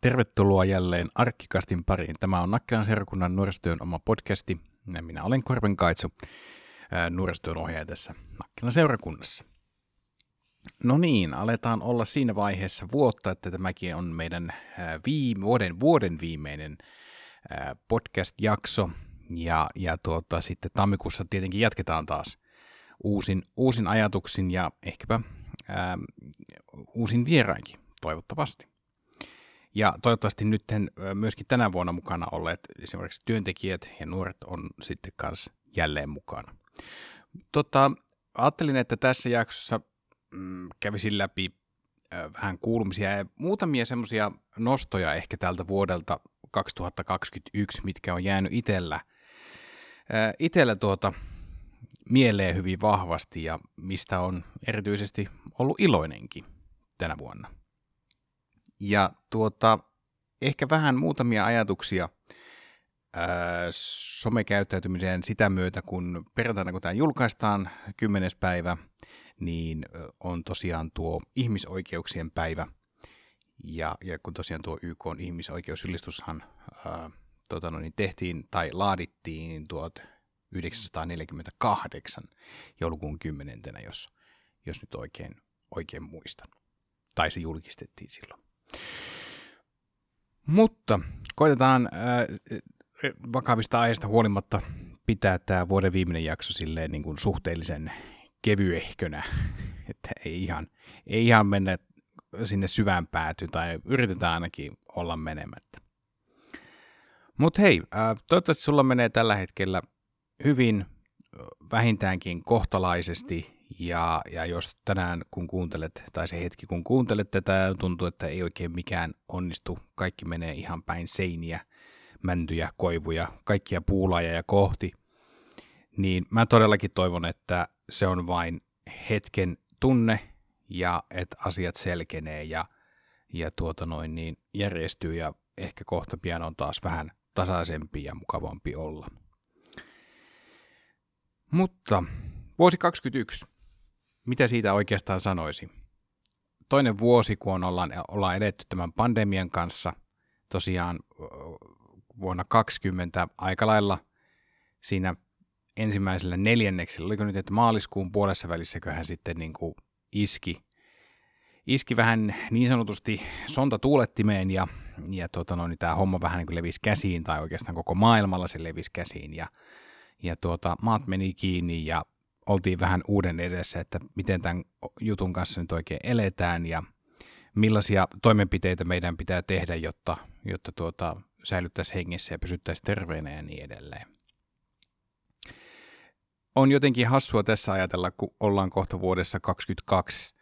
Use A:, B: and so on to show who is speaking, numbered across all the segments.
A: Tervetuloa jälleen Arkkikastin pariin. Tämä on Nakkelan seurakunnan nuorisotyön oma podcasti. Minä olen Korven Kaitsu, nuorisotyön ohjaaja tässä Nakkelan seurakunnassa. No niin, aletaan olla siinä vaiheessa vuotta, että tämäkin on meidän viime, vuoden, vuoden viimeinen podcast-jakso. Ja, ja tuota, sitten tammikuussa tietenkin jatketaan taas uusin, uusin ajatuksin ja ehkäpä ää, uusin vierainkin, toivottavasti. Ja toivottavasti nyt myöskin tänä vuonna mukana olleet esimerkiksi työntekijät ja nuoret on sitten kanssa jälleen mukana. Tota, ajattelin, että tässä jaksossa mm, kävisin läpi äh, vähän kuulumisia ja muutamia semmoisia nostoja ehkä tältä vuodelta 2021, mitkä on jäänyt itellä, itellä tuota, mieleen hyvin vahvasti ja mistä on erityisesti ollut iloinenkin tänä vuonna. Ja tuota, ehkä vähän muutamia ajatuksia ää, somekäyttäytymiseen sitä myötä, kun perjantaina kun tämä julkaistaan, 10. päivä, niin on tosiaan tuo ihmisoikeuksien päivä. Ja, ja kun tosiaan tuo YK on ihmisoikeusyllistushan ää, tota no, niin tehtiin tai laadittiin tuot 1948 joulukuun 10. jos, jos nyt oikein, oikein muistan. Tai se julkistettiin silloin. Mutta koitetaan äh, vakavista aiheista huolimatta pitää tämä vuoden viimeinen jakso silleen niin kuin suhteellisen kevyehkönä, että ei ihan, ei ihan mennä sinne syvään päätyyn tai yritetään ainakin olla menemättä. Mutta hei, äh, toivottavasti sulla menee tällä hetkellä hyvin, vähintäänkin kohtalaisesti, ja, ja jos tänään kun kuuntelet, tai se hetki kun kuuntelet tätä, tuntuu, että ei oikein mikään onnistu, kaikki menee ihan päin seiniä, mäntyjä, koivuja, kaikkia puulajeja kohti, niin mä todellakin toivon, että se on vain hetken tunne, ja että asiat selkenee ja, ja tuota noin, niin järjestyy, ja ehkä kohta pian on taas vähän tasaisempi ja mukavampi olla. Mutta vuosi 2021 mitä siitä oikeastaan sanoisi? Toinen vuosi, kun ollaan, ollaan edetty tämän pandemian kanssa, tosiaan vuonna 2020 aika lailla siinä ensimmäisellä neljänneksellä, oliko nyt, että maaliskuun puolessa välissäköhän sitten niin kuin iski, iski vähän niin sanotusti sonta tuulettimeen ja, ja tota no, niin tämä homma vähän niin kuin levisi käsiin tai oikeastaan koko maailmalla se levisi käsiin ja, ja tuota, maat meni kiinni ja oltiin vähän uuden edessä, että miten tämän jutun kanssa nyt oikein eletään ja millaisia toimenpiteitä meidän pitää tehdä, jotta, jotta tuota, säilyttäisiin hengissä ja pysyttäisiin terveenä ja niin edelleen. On jotenkin hassua tässä ajatella, kun ollaan kohta vuodessa 2022,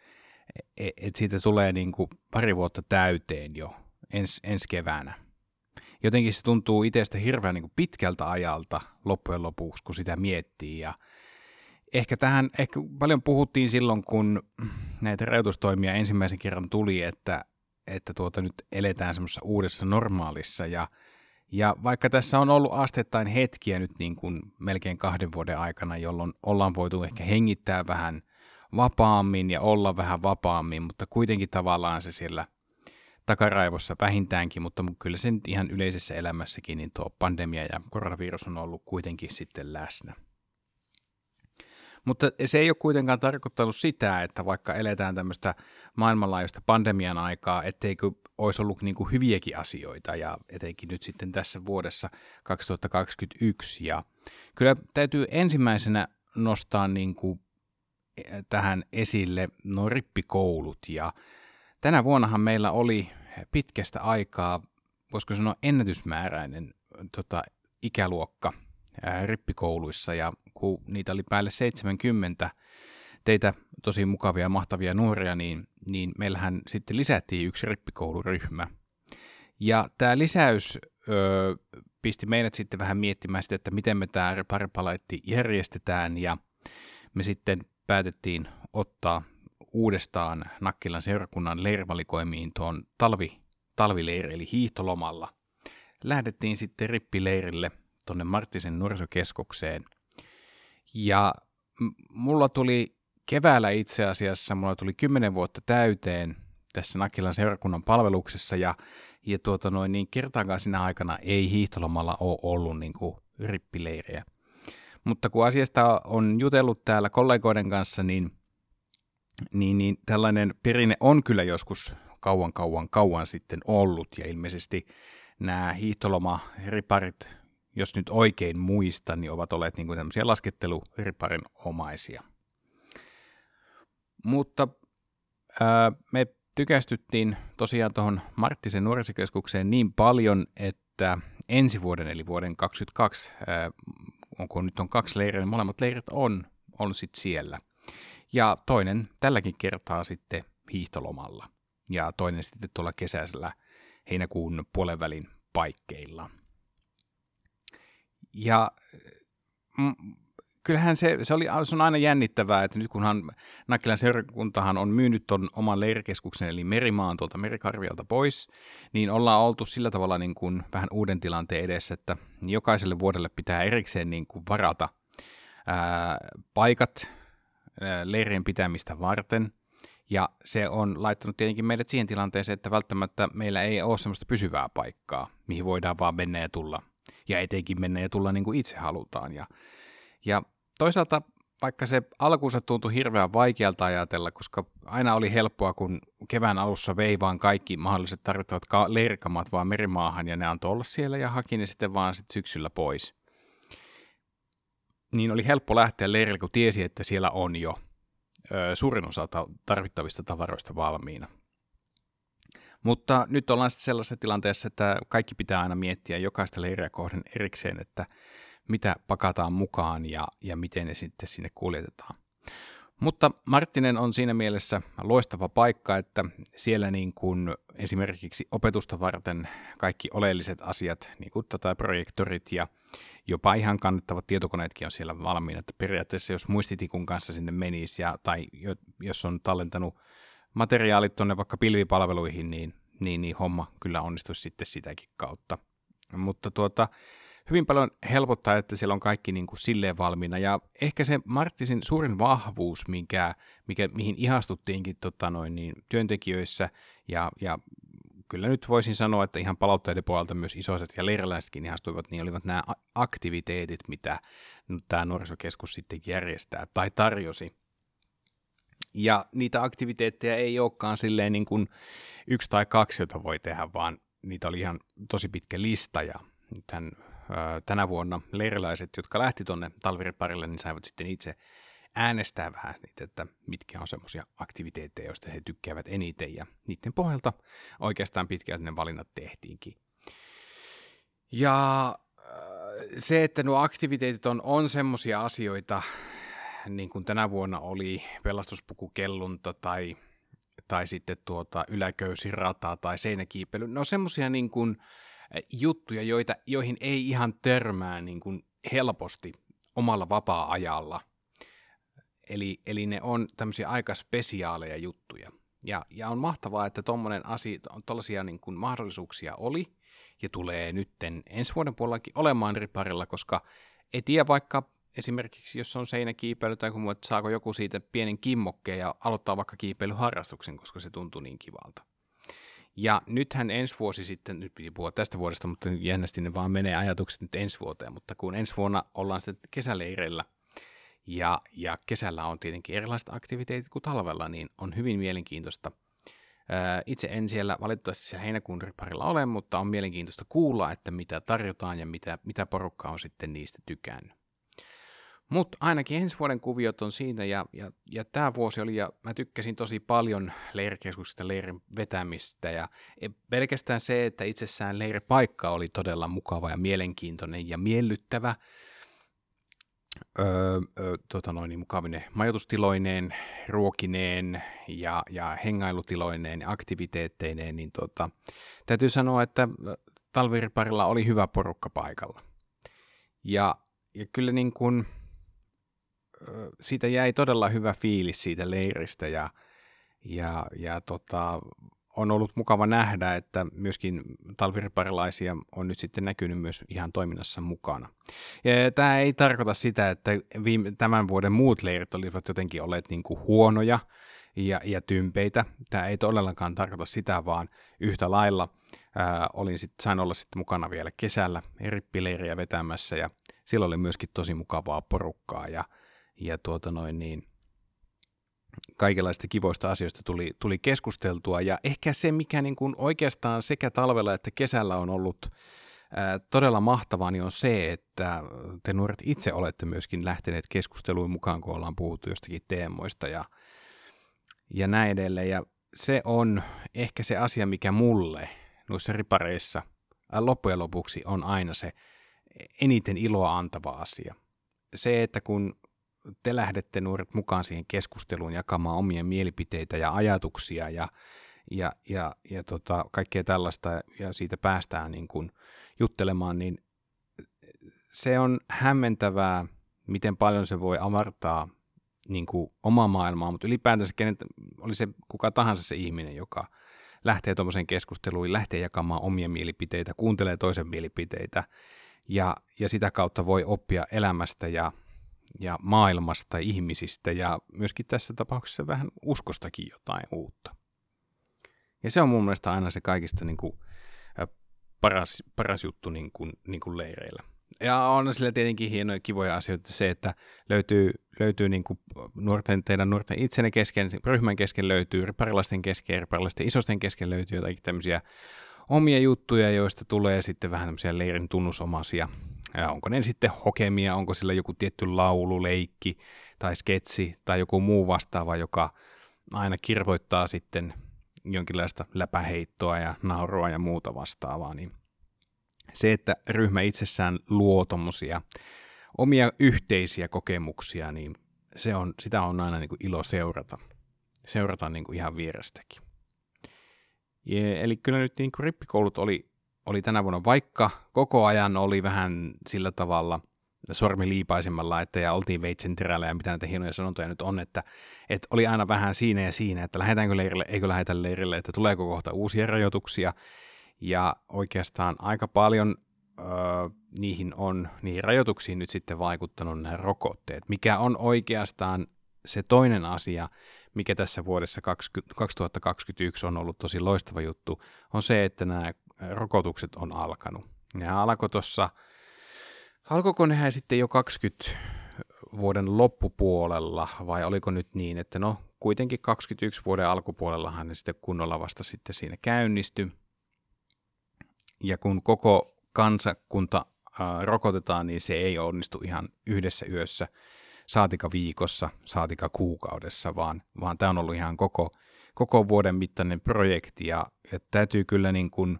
A: e, että siitä tulee niin kuin pari vuotta täyteen jo ens, ensi keväänä. Jotenkin se tuntuu itsestä hirveän niin kuin pitkältä ajalta loppujen lopuksi, kun sitä miettii ja – ehkä tähän, ehkä paljon puhuttiin silloin, kun näitä rajoitustoimia ensimmäisen kerran tuli, että, että tuota nyt eletään semmoisessa uudessa normaalissa ja, ja vaikka tässä on ollut asteittain hetkiä nyt niin kuin melkein kahden vuoden aikana, jolloin ollaan voitu ehkä hengittää vähän vapaammin ja olla vähän vapaammin, mutta kuitenkin tavallaan se siellä takaraivossa vähintäänkin, mutta kyllä se nyt ihan yleisessä elämässäkin, niin tuo pandemia ja koronavirus on ollut kuitenkin sitten läsnä. Mutta se ei ole kuitenkaan tarkoittanut sitä, että vaikka eletään tämmöistä maailmanlaajuista pandemian aikaa, etteikö olisi ollut niin kuin hyviäkin asioita ja etenkin nyt sitten tässä vuodessa 2021. Ja kyllä täytyy ensimmäisenä nostaa niin kuin eh, tähän esille nuo rippikoulut ja tänä vuonnahan meillä oli pitkästä aikaa, voisiko sanoa ennätysmääräinen tota, ikäluokka – rippikouluissa ja kun niitä oli päälle 70 teitä tosi mukavia ja mahtavia nuoria, niin, niin meillähän sitten lisättiin yksi rippikouluryhmä. Ja tämä lisäys ö, pisti meidät sitten vähän miettimään sitä, että miten me tämä paripalaitti järjestetään ja me sitten päätettiin ottaa uudestaan Nakkilan seurakunnan leirivalikoimiin tuon talvi, talvileiri eli hiihtolomalla. Lähdettiin sitten rippileirille – tuonne Marttisen nuorisokeskukseen. Ja mulla tuli keväällä itse asiassa, mulla tuli kymmenen vuotta täyteen tässä Nakilan seurakunnan palveluksessa ja, ja tuota noin, niin kertaakaan siinä aikana ei hiihtolomalla ole ollut niin kuin rippileirejä. Mutta kun asiasta on jutellut täällä kollegoiden kanssa, niin, niin, niin tällainen perinne on kyllä joskus kauan kauan kauan sitten ollut ja ilmeisesti nämä hiihtolomariparit, jos nyt oikein muistan, niin ovat olleet niin kuin tämmöisiä lasketteluriparin omaisia. Mutta ää, me tykästyttiin tosiaan tuohon Marttisen nuorisokeskukseen niin paljon, että ensi vuoden eli vuoden 2022, ää, onko nyt on kaksi leiriä, niin molemmat leirit on, on sitten siellä. Ja toinen tälläkin kertaa sitten hiihtolomalla ja toinen sitten tuolla kesäisellä heinäkuun puolen välin paikkeilla. Ja mm, kyllähän se, se, oli, se on aina jännittävää, että nyt kunhan Nakkilan seurakuntahan on myynyt tuon oman leirikeskuksen, eli Merimaan tuolta Merikarvialta pois, niin ollaan oltu sillä tavalla niin kuin vähän uuden tilanteen edessä, että jokaiselle vuodelle pitää erikseen niin kuin varata ää, paikat ää, leirien pitämistä varten, ja se on laittanut tietenkin meidät siihen tilanteeseen, että välttämättä meillä ei ole semmoista pysyvää paikkaa, mihin voidaan vaan mennä ja tulla. Ja etenkin mennä ja tulla niin kuin itse halutaan. Ja, ja toisaalta vaikka se alkuunsa tuntui hirveän vaikealta ajatella, koska aina oli helppoa, kun kevään alussa vei vaan kaikki mahdolliset tarvittavat leirikamat vaan merimaahan ja ne antoi olla siellä ja haki ne sitten vaan sit syksyllä pois. Niin oli helppo lähteä leirille, kun tiesi, että siellä on jo suurin osa tarvittavista tavaroista valmiina. Mutta nyt ollaan sitten sellaisessa tilanteessa, että kaikki pitää aina miettiä jokaista leiriä kohden erikseen, että mitä pakataan mukaan ja, ja miten ne sitten sinne kuljetetaan. Mutta Marttinen on siinä mielessä loistava paikka, että siellä niin kuin esimerkiksi opetusta varten kaikki oleelliset asiat, niin kuin tätä projektorit ja jopa ihan kannettavat tietokoneetkin on siellä valmiina. Että periaatteessa jos muistitikun kanssa sinne menisi ja, tai jos on tallentanut materiaalit tuonne vaikka pilvipalveluihin, niin, niin, niin homma kyllä onnistuisi sitten sitäkin kautta. Mutta tuota, hyvin paljon helpottaa, että siellä on kaikki niin kuin silleen valmiina. Ja ehkä se Marttisin suurin vahvuus, mikä, mikä, mihin ihastuttiinkin tota noin, niin työntekijöissä, ja, ja kyllä nyt voisin sanoa, että ihan palautteiden puolelta myös isoiset ja leiriläisetkin ihastuivat, niin olivat nämä aktiviteetit, mitä nyt tämä nuorisokeskus sitten järjestää tai tarjosi. Ja niitä aktiviteetteja ei olekaan silleen niin kuin yksi tai kaksi, jota voi tehdä, vaan niitä oli ihan tosi pitkä lista ja nythän tänä vuonna leiriläiset, jotka lähti tuonne talviriparille, niin saivat sitten itse äänestää vähän niitä, että mitkä on semmoisia aktiviteetteja, joista he tykkäävät eniten, ja niiden pohjalta oikeastaan pitkälti ne valinnat tehtiinkin. Ja se, että nuo aktiviteetit on, on semmoisia asioita, niin kuin tänä vuonna oli pelastuspukukellunta tai, tai sitten tuota yläköysirataa tai seinäkiipely, ne on semmoisia niin kuin, juttuja, joita, joihin ei ihan törmää niin kuin helposti omalla vapaa-ajalla. Eli, eli ne on tämmöisiä aika spesiaaleja juttuja. Ja, ja on mahtavaa, että tuollaisia niin kuin mahdollisuuksia oli ja tulee nytten ensi vuoden puolellakin olemaan riparilla, koska ei tiedä vaikka esimerkiksi, jos on seinäkiipeily tai kun että saako joku siitä pienen kimmokkeen ja aloittaa vaikka kiipeilyharrastuksen, koska se tuntuu niin kivalta. Ja nythän ensi vuosi sitten, nyt piti puhua tästä vuodesta, mutta jännästi ne vaan menee ajatukset nyt ensi vuoteen, mutta kun ensi vuonna ollaan sitten kesäleireillä, ja, ja kesällä on tietenkin erilaiset aktiviteetit kuin talvella, niin on hyvin mielenkiintoista. Itse en siellä valitettavasti siellä heinäkuun riparilla ole, mutta on mielenkiintoista kuulla, että mitä tarjotaan ja mitä, mitä porukka on sitten niistä tykännyt. Mutta ainakin ensi vuoden kuviot on siinä, ja, ja, ja tämä vuosi oli, ja mä tykkäsin tosi paljon leirikeskuksista, leirin vetämistä, ja e, pelkästään se, että itsessään leiripaikka oli todella mukava ja mielenkiintoinen ja miellyttävä, öö, öö, tota noin, niin mukavine majoitustiloineen, ruokineen ja, ja hengailutiloineen ja aktiviteetteineen, niin tota, täytyy sanoa, että talviriparilla oli hyvä porukka paikalla. Ja, ja kyllä niin kuin, siitä jäi todella hyvä fiilis siitä leiristä ja, ja, ja tota, on ollut mukava nähdä, että myöskin talviriparilaisia on nyt sitten näkynyt myös ihan toiminnassa mukana. Ja tämä ei tarkoita sitä, että viime, tämän vuoden muut leirit olivat jotenkin olleet niin kuin huonoja ja, ja tympeitä. Tämä ei todellakaan tarkoita sitä, vaan yhtä lailla ää, olin sit, sain olla sitten mukana vielä kesällä rippileiriä vetämässä ja silloin oli myöskin tosi mukavaa porukkaa ja, ja tuota noin niin, kaikenlaista kivoista asioista tuli, tuli keskusteltua ja ehkä se, mikä niin kuin oikeastaan sekä talvella että kesällä on ollut ää, todella mahtavaa, niin on se, että te nuoret itse olette myöskin lähteneet keskusteluun mukaan, kun ollaan puhuttu jostakin teemoista ja, ja näin edelleen. Ja se on ehkä se asia, mikä mulle noissa ripareissa loppujen lopuksi on aina se eniten iloa antava asia. Se, että kun te lähdette nuoret mukaan siihen keskusteluun jakamaan omia mielipiteitä ja ajatuksia ja, ja, ja, ja tota, kaikkea tällaista ja siitä päästään niin kuin juttelemaan, niin se on hämmentävää, miten paljon se voi avartaa niin kuin omaa maailmaa, mutta ylipäätänsä kenet, oli se kuka tahansa se ihminen, joka lähtee tuommoiseen keskusteluun, lähtee jakamaan omia mielipiteitä, kuuntelee toisen mielipiteitä ja, ja sitä kautta voi oppia elämästä ja, ja maailmasta, ihmisistä ja myöskin tässä tapauksessa vähän uskostakin jotain uutta. Ja se on mun mielestä aina se kaikista niin kuin, paras, paras juttu niin kuin, niin kuin leireillä. Ja on sillä tietenkin hienoja kivoja asioita se, että löytyy, löytyy niin kuin nuorten, teidän nuorten itsenne kesken, ryhmän kesken löytyy, riparilaisten kesken, riparilaisten isosten kesken löytyy jotakin tämmöisiä omia juttuja, joista tulee sitten vähän tämmöisiä leirin tunnusomaisia. Onko ne sitten hokemia, onko sillä joku tietty laulu, leikki tai sketsi tai joku muu vastaava, joka aina kirvoittaa sitten jonkinlaista läpäheittoa ja naurua ja muuta vastaavaa, niin se, että ryhmä itsessään luo tommosia omia yhteisiä kokemuksia, niin se on, sitä on aina niin kuin ilo seurata. Seurata niin kuin ihan vierestäkin. Ja, eli kyllä nyt niin kuin rippikoulut oli, oli tänä vuonna, vaikka koko ajan oli vähän sillä tavalla sormi liipaisemmalla, että ja oltiin veitsen terällä ja mitä näitä hienoja sanontoja nyt on, että, että oli aina vähän siinä ja siinä, että lähdetäänkö leirille, eikö lähdetä leirille, että tuleeko kohta uusia rajoituksia, ja oikeastaan aika paljon ö, niihin on, niihin rajoituksiin nyt sitten vaikuttanut nämä rokotteet, mikä on oikeastaan se toinen asia, mikä tässä vuodessa 20, 2021 on ollut tosi loistava juttu, on se, että nämä rokotukset on alkanut. Nämä alkoi tuossa, alkoiko nehän sitten jo 20 vuoden loppupuolella, vai oliko nyt niin, että no kuitenkin 21 vuoden alkupuolellahan ne sitten kunnolla vasta sitten siinä käynnistyi, ja kun koko kansakunta rokotetaan, niin se ei onnistu ihan yhdessä yössä, saatika viikossa, saatika kuukaudessa, vaan, vaan tämä on ollut ihan koko, koko vuoden mittainen projekti ja, ja täytyy kyllä niin kuin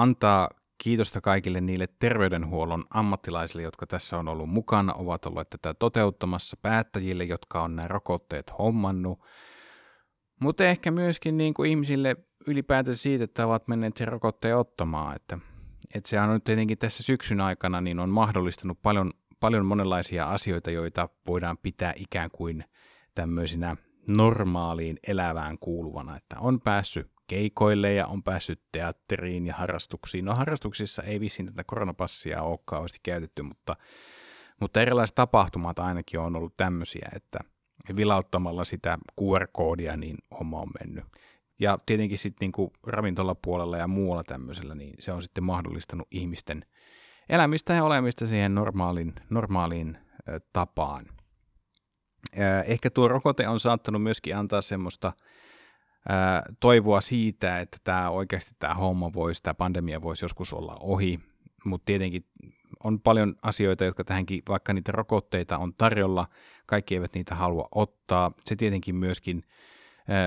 A: antaa kiitosta kaikille niille terveydenhuollon ammattilaisille, jotka tässä on ollut mukana, ovat olleet tätä toteuttamassa, päättäjille, jotka on nämä rokotteet hommannut, mutta ehkä myöskin niin kuin ihmisille ylipäätään siitä, että ovat menneet sen rokotteen ottamaan. Että, että sehän on tietenkin tässä syksyn aikana niin on mahdollistanut paljon, paljon monenlaisia asioita, joita voidaan pitää ikään kuin tämmöisinä normaaliin elävään kuuluvana, että on päässyt keikoille ja on päässyt teatteriin ja harrastuksiin. No harrastuksissa ei vissiin tätä koronapassia ole kauheasti käytetty, mutta, mutta erilaiset tapahtumat ainakin on ollut tämmöisiä, että vilauttamalla sitä QR-koodia niin homma on mennyt. Ja tietenkin sitten niinku ravintolapuolella ja muualla tämmöisellä, niin se on sitten mahdollistanut ihmisten elämistä ja olemista siihen normaaliin, normaaliin tapaan. Ö, ehkä tuo rokote on saattanut myöskin antaa semmoista ö, toivoa siitä, että tämä oikeasti tämä homma voisi, tämä pandemia voisi joskus olla ohi, mutta tietenkin on paljon asioita, jotka tähänkin, vaikka niitä rokotteita on tarjolla, kaikki eivät niitä halua ottaa. Se tietenkin myöskin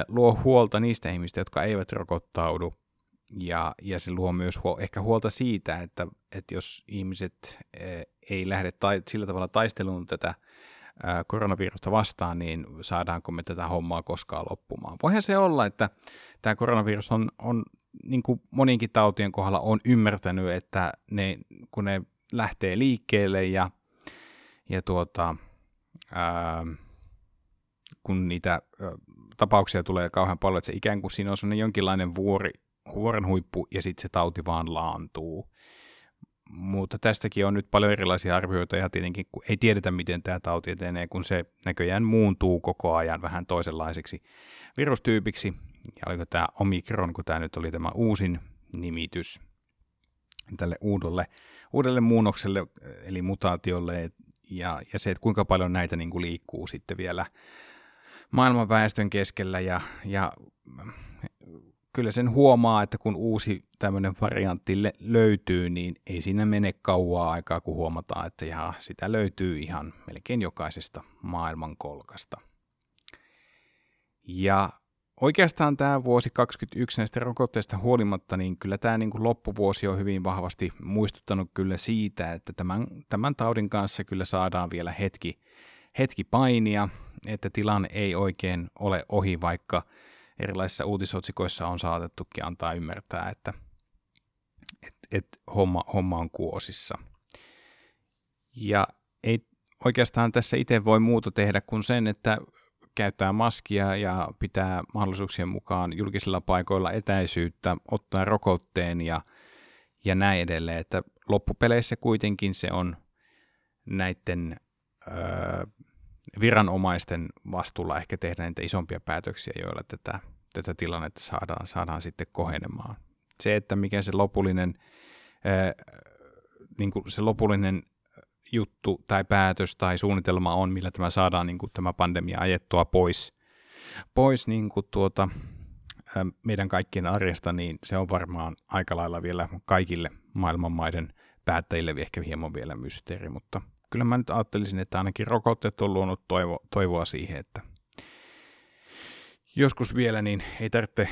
A: luo huolta niistä ihmistä, jotka eivät rokottaudu. Ja, ja se luo myös huol- ehkä huolta siitä, että, että jos ihmiset ei lähde tai, sillä tavalla taisteluun tätä koronavirusta vastaan, niin saadaanko me tätä hommaa koskaan loppumaan. Voihan se olla, että tämä koronavirus on, on niin kuin moninkin tautien kohdalla on ymmärtänyt, että ne, kun ne lähtee liikkeelle ja, ja tuota, ää, kun niitä tapauksia tulee kauhean paljon, että se ikään kuin siinä on jonkinlainen vuori, vuoren huippu ja sitten se tauti vaan laantuu. Mutta tästäkin on nyt paljon erilaisia arvioita ja tietenkin kun ei tiedetä, miten tämä tauti etenee, kun se näköjään muuntuu koko ajan vähän toisenlaiseksi virustyypiksi. Ja oliko tämä Omikron, kun tämä nyt oli tämä uusin nimitys tälle uudelle, uudelle muunnokselle, eli mutaatiolle, ja, ja se, että kuinka paljon näitä niin kuin liikkuu sitten vielä maailman väestön keskellä, ja, ja kyllä sen huomaa, että kun uusi tämmöinen variantti löytyy, niin ei siinä mene kauaa aikaa, kun huomataan, että jaha, sitä löytyy ihan melkein jokaisesta maailmankolkasta. Ja oikeastaan tämä vuosi 2021 näistä rokotteista huolimatta, niin kyllä tämä niin kuin loppuvuosi on hyvin vahvasti muistuttanut kyllä siitä, että tämän, tämän taudin kanssa kyllä saadaan vielä hetki, hetki painia, että tilanne ei oikein ole ohi, vaikka erilaisissa uutisotsikoissa on saatettukin antaa ymmärtää, että et, et homma, homma on kuosissa. Ja ei oikeastaan tässä itse voi muuta tehdä kuin sen, että käyttää maskia ja pitää mahdollisuuksien mukaan julkisilla paikoilla etäisyyttä, ottaa rokotteen ja, ja näin edelleen. Että loppupeleissä kuitenkin se on näiden öö, viranomaisten vastuulla ehkä tehdä niitä isompia päätöksiä, joilla tätä, tätä tilannetta saadaan, saadaan sitten kohenemaan. Se, että mikä se lopullinen, ää, niin kuin se lopullinen juttu tai päätös tai suunnitelma on, millä tämä saadaan niin kuin tämä pandemia ajettua pois, pois niin kuin tuota, meidän kaikkien arjesta, niin se on varmaan aika lailla vielä kaikille maailmanmaiden päättäjille ehkä hieman vielä mysteeri, mutta kyllä mä nyt ajattelisin, että ainakin rokotteet on luonut toivo, toivoa siihen, että joskus vielä niin ei tarvitse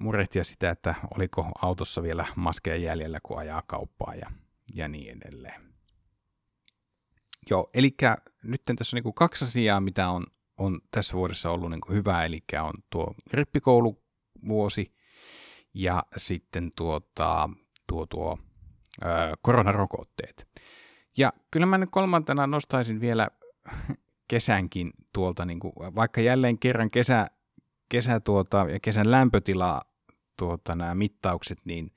A: murehtia sitä, että oliko autossa vielä maskeja jäljellä, kun ajaa kauppaa ja, ja niin edelleen. Joo, eli nyt tässä on niin kaksi asiaa, mitä on, on tässä vuodessa ollut niin kuin hyvä, eli on tuo rippikouluvuosi ja sitten tuota, tuo, tuo ö, koronarokotteet. Ja kyllä mä nyt kolmantena nostaisin vielä kesänkin tuolta, niin kuin, vaikka jälleen kerran kesä, kesä tuota, ja kesän lämpötila tuota, nämä mittaukset, niin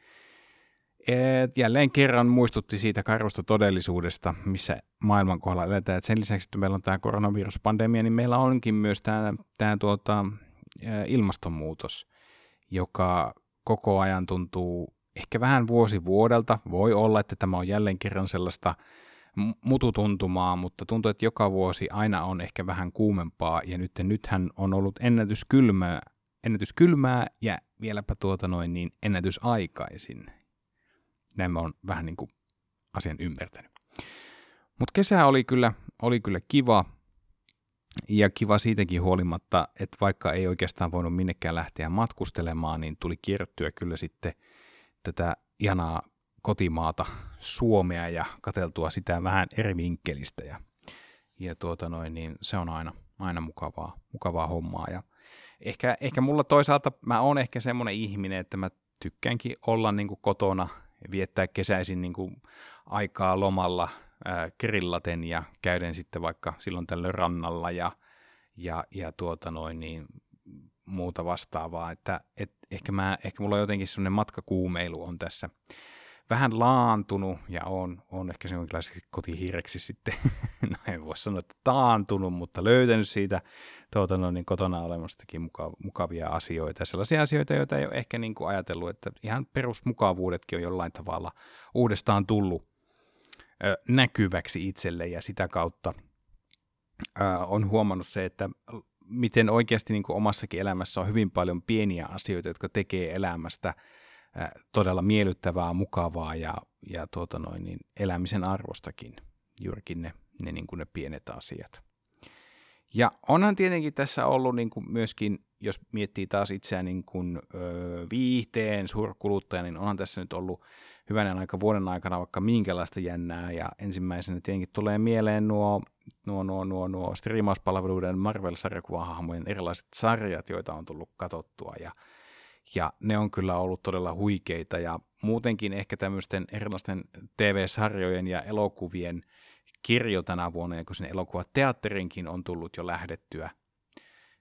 A: et jälleen kerran muistutti siitä karusta todellisuudesta, missä maailman kohdalla eletään. Et sen lisäksi, että meillä on tämä koronaviruspandemia, niin meillä onkin myös tämä, tämä tuota, ilmastonmuutos, joka koko ajan tuntuu ehkä vähän vuosi vuodelta. Voi olla, että tämä on jälleen kerran sellaista mututuntumaa, mutta tuntuu, että joka vuosi aina on ehkä vähän kuumempaa, ja nyt, nythän on ollut ennätyskylmää, ennätyskylmää ja vieläpä tuota noin niin ennätysaikaisin. Näin mä oon vähän niin kuin asian ymmärtänyt. Mutta kesä oli kyllä, oli kyllä kiva, ja kiva siitäkin huolimatta, että vaikka ei oikeastaan voinut minnekään lähteä matkustelemaan, niin tuli kierrettyä kyllä sitten tätä ihanaa kotimaata Suomea ja kateltua sitä vähän eri vinkkelistä. Ja, ja tuota noin, niin se on aina, aina mukavaa, mukavaa hommaa. Ja ehkä, ehkä mulla toisaalta, mä oon ehkä semmoinen ihminen, että mä tykkäänkin olla niin kuin kotona, viettää kesäisin niin kuin aikaa lomalla grillaten ja käyden sitten vaikka silloin tällöin rannalla. Ja, ja, ja tuota noin, niin muuta vastaavaa, että et ehkä, mä, ehkä mulla on jotenkin semmoinen matkakuumeilu on tässä vähän laantunut ja on, on ehkä se jonkinlaiseksi kotihiireksi sitten, no en voi sanoa, että taantunut, mutta löytänyt siitä tuota, no, niin kotona olemastakin muka, mukavia asioita. Sellaisia asioita, joita ei ole ehkä niin kuin ajatellut, että ihan perusmukavuudetkin on jollain tavalla uudestaan tullut ö, näkyväksi itselle ja sitä kautta ö, on huomannut se, että miten oikeasti niin kuin omassakin elämässä on hyvin paljon pieniä asioita, jotka tekee elämästä – todella miellyttävää, mukavaa ja, ja tuota noin, niin elämisen arvostakin juurikin ne, ne, niin kuin ne pienet asiat. Ja onhan tietenkin tässä ollut niin kuin myöskin, jos miettii taas itseään niin kuin, ö, viihteen suurkuluttaja, niin onhan tässä nyt ollut hyvänen aika vuoden aikana vaikka minkälaista jännää, ja ensimmäisenä tietenkin tulee mieleen nuo, nuo, nuo, nuo, nuo striimauspalveluiden Marvel-sarjakuvahahmojen erilaiset sarjat, joita on tullut katsottua, ja ja ne on kyllä ollut todella huikeita ja muutenkin ehkä tämmöisten erilaisten TV-sarjojen ja elokuvien kirjo tänä vuonna, ja kun sinne elokuvateatterinkin on tullut jo lähdettyä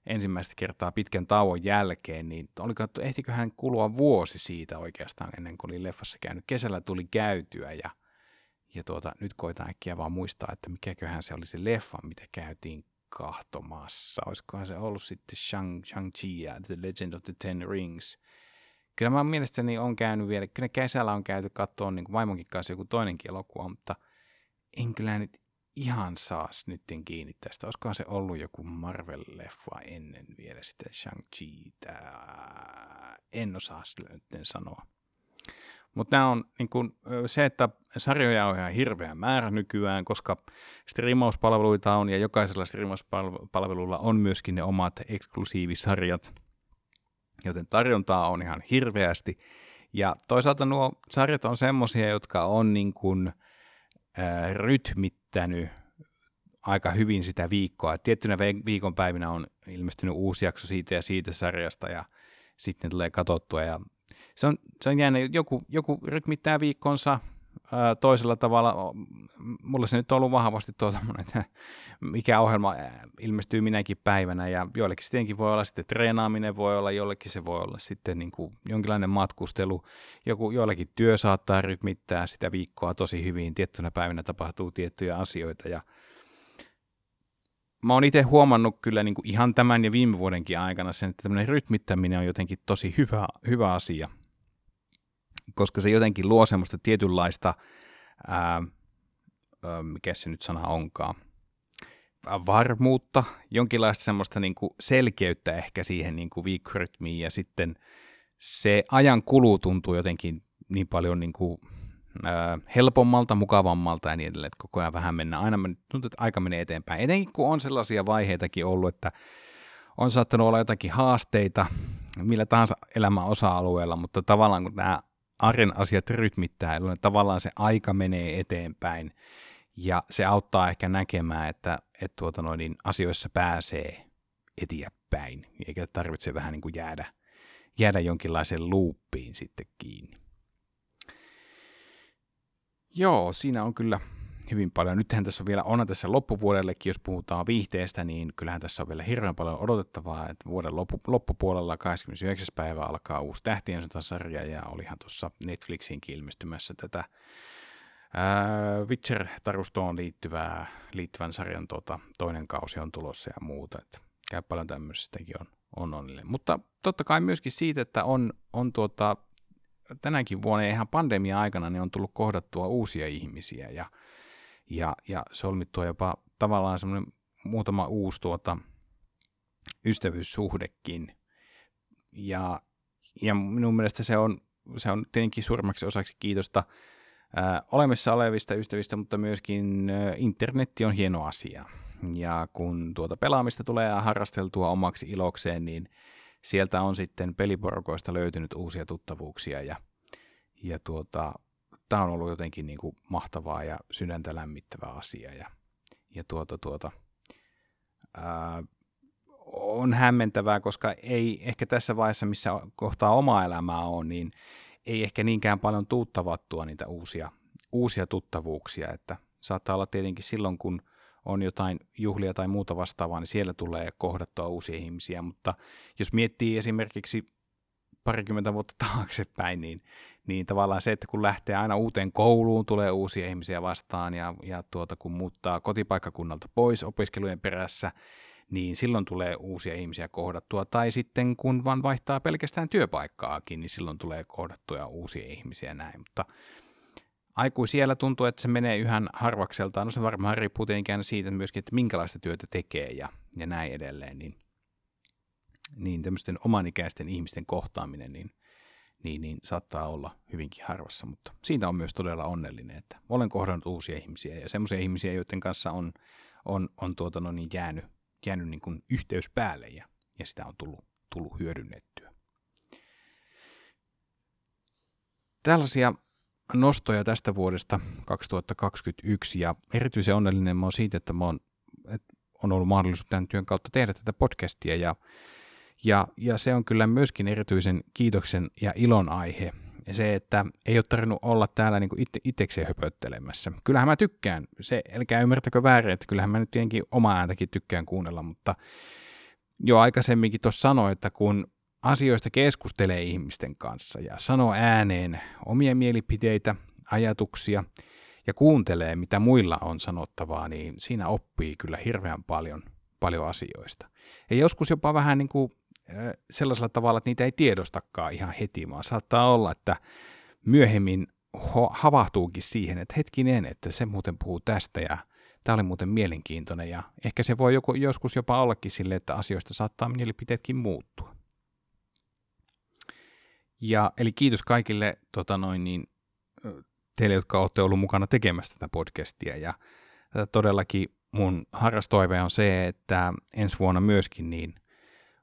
A: ensimmäistä kertaa pitkän tauon jälkeen, niin oliko, ehtiköhän kulua vuosi siitä oikeastaan ennen kuin oli leffassa käynyt. Kesällä tuli käytyä ja, Ja tuota, nyt koitan äkkiä vaan muistaa, että mikäköhän se oli se leffa, mitä käytiin kahtomassa. Olisikohan se ollut sitten Shang, Shang-Chi ja The Legend of the Ten Rings. Kyllä mä mielestäni on käynyt vielä, kyllä kesällä on käyty katsoa niin kuin vaimonkin kanssa joku toinenkin elokuva, mutta en kyllä nyt ihan saas nyt kiinni tästä. Olisikohan se ollut joku Marvel-leffa ennen vielä sitä Shang-Chi? En osaa nyt sanoa. Mutta nämä on niin kun, se, että sarjoja on ihan hirveä määrä nykyään, koska striimauspalveluita on ja jokaisella striimauspalvelulla on myöskin ne omat eksklusiivisarjat, joten tarjontaa on ihan hirveästi. Ja toisaalta nuo sarjat on semmoisia, jotka on niin kun, äh, rytmittänyt aika hyvin sitä viikkoa. Tiettynä viikonpäivinä on ilmestynyt uusi jakso siitä ja siitä sarjasta ja sitten tulee katsottua ja se on, se on jännä, joku, joku rytmittää viikkonsa ää, toisella tavalla. Mulla se nyt on ollut vahvasti tuo että mikä ohjelma ilmestyy minäkin päivänä, ja joillekin sittenkin voi olla sitten treenaaminen, voi olla, jollekin se voi olla sitten niin kuin jonkinlainen matkustelu, joku, joillekin työ saattaa rytmittää sitä viikkoa tosi hyvin, tiettynä päivänä tapahtuu tiettyjä asioita, ja mä oon itse huomannut kyllä niin kuin ihan tämän ja viime vuodenkin aikana sen, että tämmöinen rytmittäminen on jotenkin tosi hyvä, hyvä asia – koska se jotenkin luo semmoista tietynlaista, ää, mikä se nyt sana onkaan, varmuutta, jonkinlaista semmoista niin kuin selkeyttä ehkä siihen niin kuin viikkorytmiin ja sitten se ajan kulu tuntuu jotenkin niin paljon niin kuin, ää, helpommalta, mukavammalta ja niin edelleen, että koko ajan vähän mennään, aina tuntuu, että aika menee eteenpäin. Etenkin kun on sellaisia vaiheitakin ollut, että on saattanut olla jotakin haasteita millä tahansa elämän osa-alueella, mutta tavallaan kun nämä arjen asiat rytmittää, jolloin tavallaan se aika menee eteenpäin ja se auttaa ehkä näkemään, että, että tuota noin, niin asioissa pääsee eteenpäin, eikä tarvitse vähän niin kuin jäädä, jäädä jonkinlaiseen luuppiin sitten kiinni. Joo, siinä on kyllä hyvin paljon. Nythän tässä on vielä, on tässä loppuvuodellekin, jos puhutaan viihteestä, niin kyllähän tässä on vielä hirveän paljon odotettavaa, että vuoden loppu, loppupuolella 29. päivä alkaa uusi Tähtien sarja ja olihan tuossa Netflixiinkin ilmestymässä tätä ää, Witcher-tarustoon liittyvää, liittyvän sarjan tuota, toinen kausi on tulossa ja muuta, että käy paljon tämmöisestäkin on, on onnellinen. Mutta totta kai myöskin siitä, että on, on tuota, tänäkin vuonna ihan pandemia-aikana niin on tullut kohdattua uusia ihmisiä ja ja, ja solmittua jopa tavallaan semmoinen muutama uusi tuota, ystävyyssuhdekin. Ja, ja minun mielestä se on, se on tietenkin suurimmaksi osaksi kiitosta ää, olemassa olevista ystävistä, mutta myöskin ää, internetti on hieno asia. Ja kun tuota pelaamista tulee harrasteltua omaksi ilokseen, niin sieltä on sitten peliporukoista löytynyt uusia tuttavuuksia ja, ja tuota, tämä on ollut jotenkin niin kuin mahtavaa ja sydäntä lämmittävä asia. Ja, ja tuota, tuota, ää, on hämmentävää, koska ei ehkä tässä vaiheessa, missä kohtaa omaa elämää on, niin ei ehkä niinkään paljon tuuttavattua niitä uusia, uusia tuttavuuksia, että saattaa olla tietenkin silloin, kun on jotain juhlia tai muuta vastaavaa, niin siellä tulee kohdattua uusia ihmisiä, mutta jos miettii esimerkiksi parikymmentä vuotta taaksepäin, niin, niin tavallaan se, että kun lähtee aina uuteen kouluun, tulee uusia ihmisiä vastaan ja, ja tuota, kun muuttaa kotipaikkakunnalta pois opiskelujen perässä, niin silloin tulee uusia ihmisiä kohdattua. Tai sitten kun vaan vaihtaa pelkästään työpaikkaakin, niin silloin tulee kohdattua uusia ihmisiä näin. Mutta aikuisiellä tuntuu, että se menee yhä harvakseltaan. No se varmaan riippuu tietenkin siitä myöskin, että minkälaista työtä tekee ja, ja näin edelleen. Niin niin tämmöisten omanikäisten ihmisten kohtaaminen niin, niin, niin saattaa olla hyvinkin harvassa, mutta siitä on myös todella onnellinen, että olen kohdannut uusia ihmisiä ja semmoisia ihmisiä, joiden kanssa on, on, on tuota, no niin, jäänyt, jäänyt niin kuin yhteys päälle ja, ja sitä on tullut, tullut hyödynnettyä. Tällaisia nostoja tästä vuodesta 2021 ja erityisen onnellinen mä oon siitä, että mä oon, että on ollut mahdollisuus tämän työn kautta tehdä tätä podcastia ja ja, ja se on kyllä myöskin erityisen kiitoksen ja ilon aihe. Se, että ei ole tarvinnut olla täällä niin itse, itsekseen höpöttelemässä. Kyllähän mä tykkään, se, älkää ymmärtäkö väärin, että kyllähän mä nyt tietenkin omaa ääntäkin tykkään kuunnella, mutta jo aikaisemminkin tuossa sanoin, että kun asioista keskustelee ihmisten kanssa ja sanoo ääneen omia mielipiteitä, ajatuksia ja kuuntelee, mitä muilla on sanottavaa, niin siinä oppii kyllä hirveän paljon, paljon asioista. Ja joskus jopa vähän niin kuin sellaisella tavalla, että niitä ei tiedostakaan ihan heti, vaan saattaa olla, että myöhemmin havahtuukin siihen, että hetkinen, että se muuten puhuu tästä ja tämä oli muuten mielenkiintoinen ja ehkä se voi joku, joskus jopa ollakin sille, että asioista saattaa mielipiteetkin muuttua. Ja eli kiitos kaikille tota noin, niin, teille, jotka olette ollut mukana tekemässä tätä podcastia ja todellakin mun harrastoive on se, että ensi vuonna myöskin niin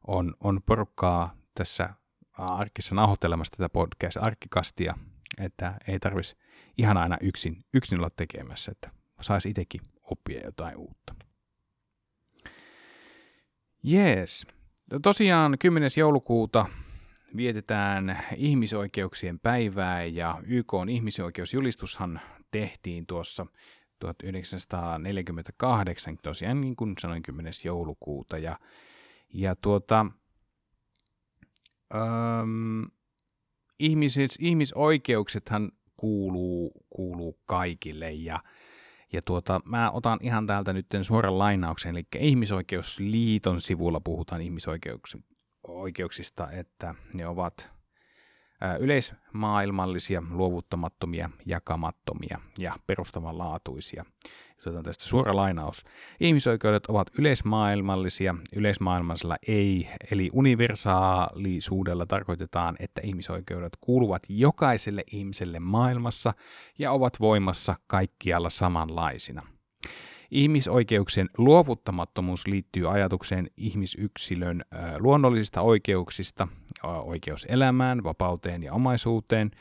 A: on, on porukkaa tässä arkissa nauhoittelemassa tätä podcast-arkkikastia, että ei tarvitsisi ihan aina yksin, yksin olla tekemässä, että saisi itsekin oppia jotain uutta. Jees. No tosiaan 10. joulukuuta vietetään ihmisoikeuksien päivää ja YK on ihmisoikeusjulistushan tehtiin tuossa 1948, tosiaan niin kuin sanoin 10. joulukuuta. Ja, ja tuota, äm, ihmisis, ihmisoikeuksethan kuuluu, kuuluu kaikille ja, ja tuota, mä otan ihan täältä nyt suoran lainauksen, eli Ihmisoikeusliiton sivulla puhutaan ihmisoikeuksista, että ne ovat yleismaailmallisia, luovuttamattomia, jakamattomia ja perustavanlaatuisia. Otetaan tästä suora lainaus. Ihmisoikeudet ovat yleismaailmallisia. Yleismaailmallisella ei, eli universaalisuudella tarkoitetaan, että ihmisoikeudet kuuluvat jokaiselle ihmiselle maailmassa ja ovat voimassa kaikkialla samanlaisina – Ihmisoikeuksien luovuttamattomuus liittyy ajatukseen ihmisyksilön luonnollisista oikeuksista, oikeus elämään, vapauteen ja omaisuuteen,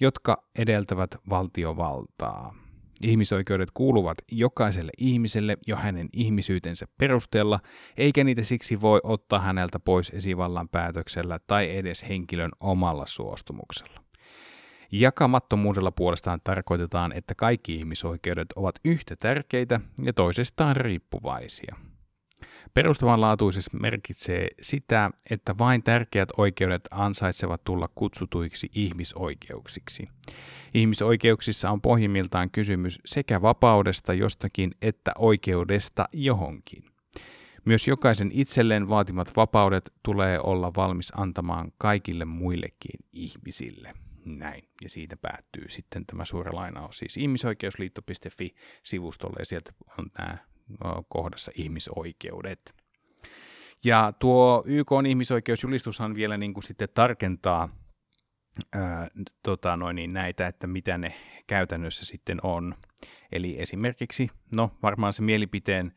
A: jotka edeltävät valtiovaltaa. Ihmisoikeudet kuuluvat jokaiselle ihmiselle jo hänen ihmisyytensä perusteella, eikä niitä siksi voi ottaa häneltä pois esivallan päätöksellä tai edes henkilön omalla suostumuksella. Jakamattomuudella puolestaan tarkoitetaan, että kaikki ihmisoikeudet ovat yhtä tärkeitä ja toisestaan riippuvaisia. Perustavanlaatuisesti merkitsee sitä, että vain tärkeät oikeudet ansaitsevat tulla kutsutuiksi ihmisoikeuksiksi. Ihmisoikeuksissa on pohjimmiltaan kysymys sekä vapaudesta jostakin että oikeudesta johonkin. Myös jokaisen itselleen vaatimat vapaudet tulee olla valmis antamaan kaikille muillekin ihmisille. Näin. Ja siitä päättyy sitten tämä suora lainaus, siis ihmisoikeusliitto.fi-sivustolle, ja sieltä on nämä kohdassa ihmisoikeudet. Ja tuo YK on ihmisoikeusjulistushan vielä niin kuin sitten tarkentaa ää, tota noin, niin näitä, että mitä ne käytännössä sitten on. Eli esimerkiksi, no varmaan se mielipiteen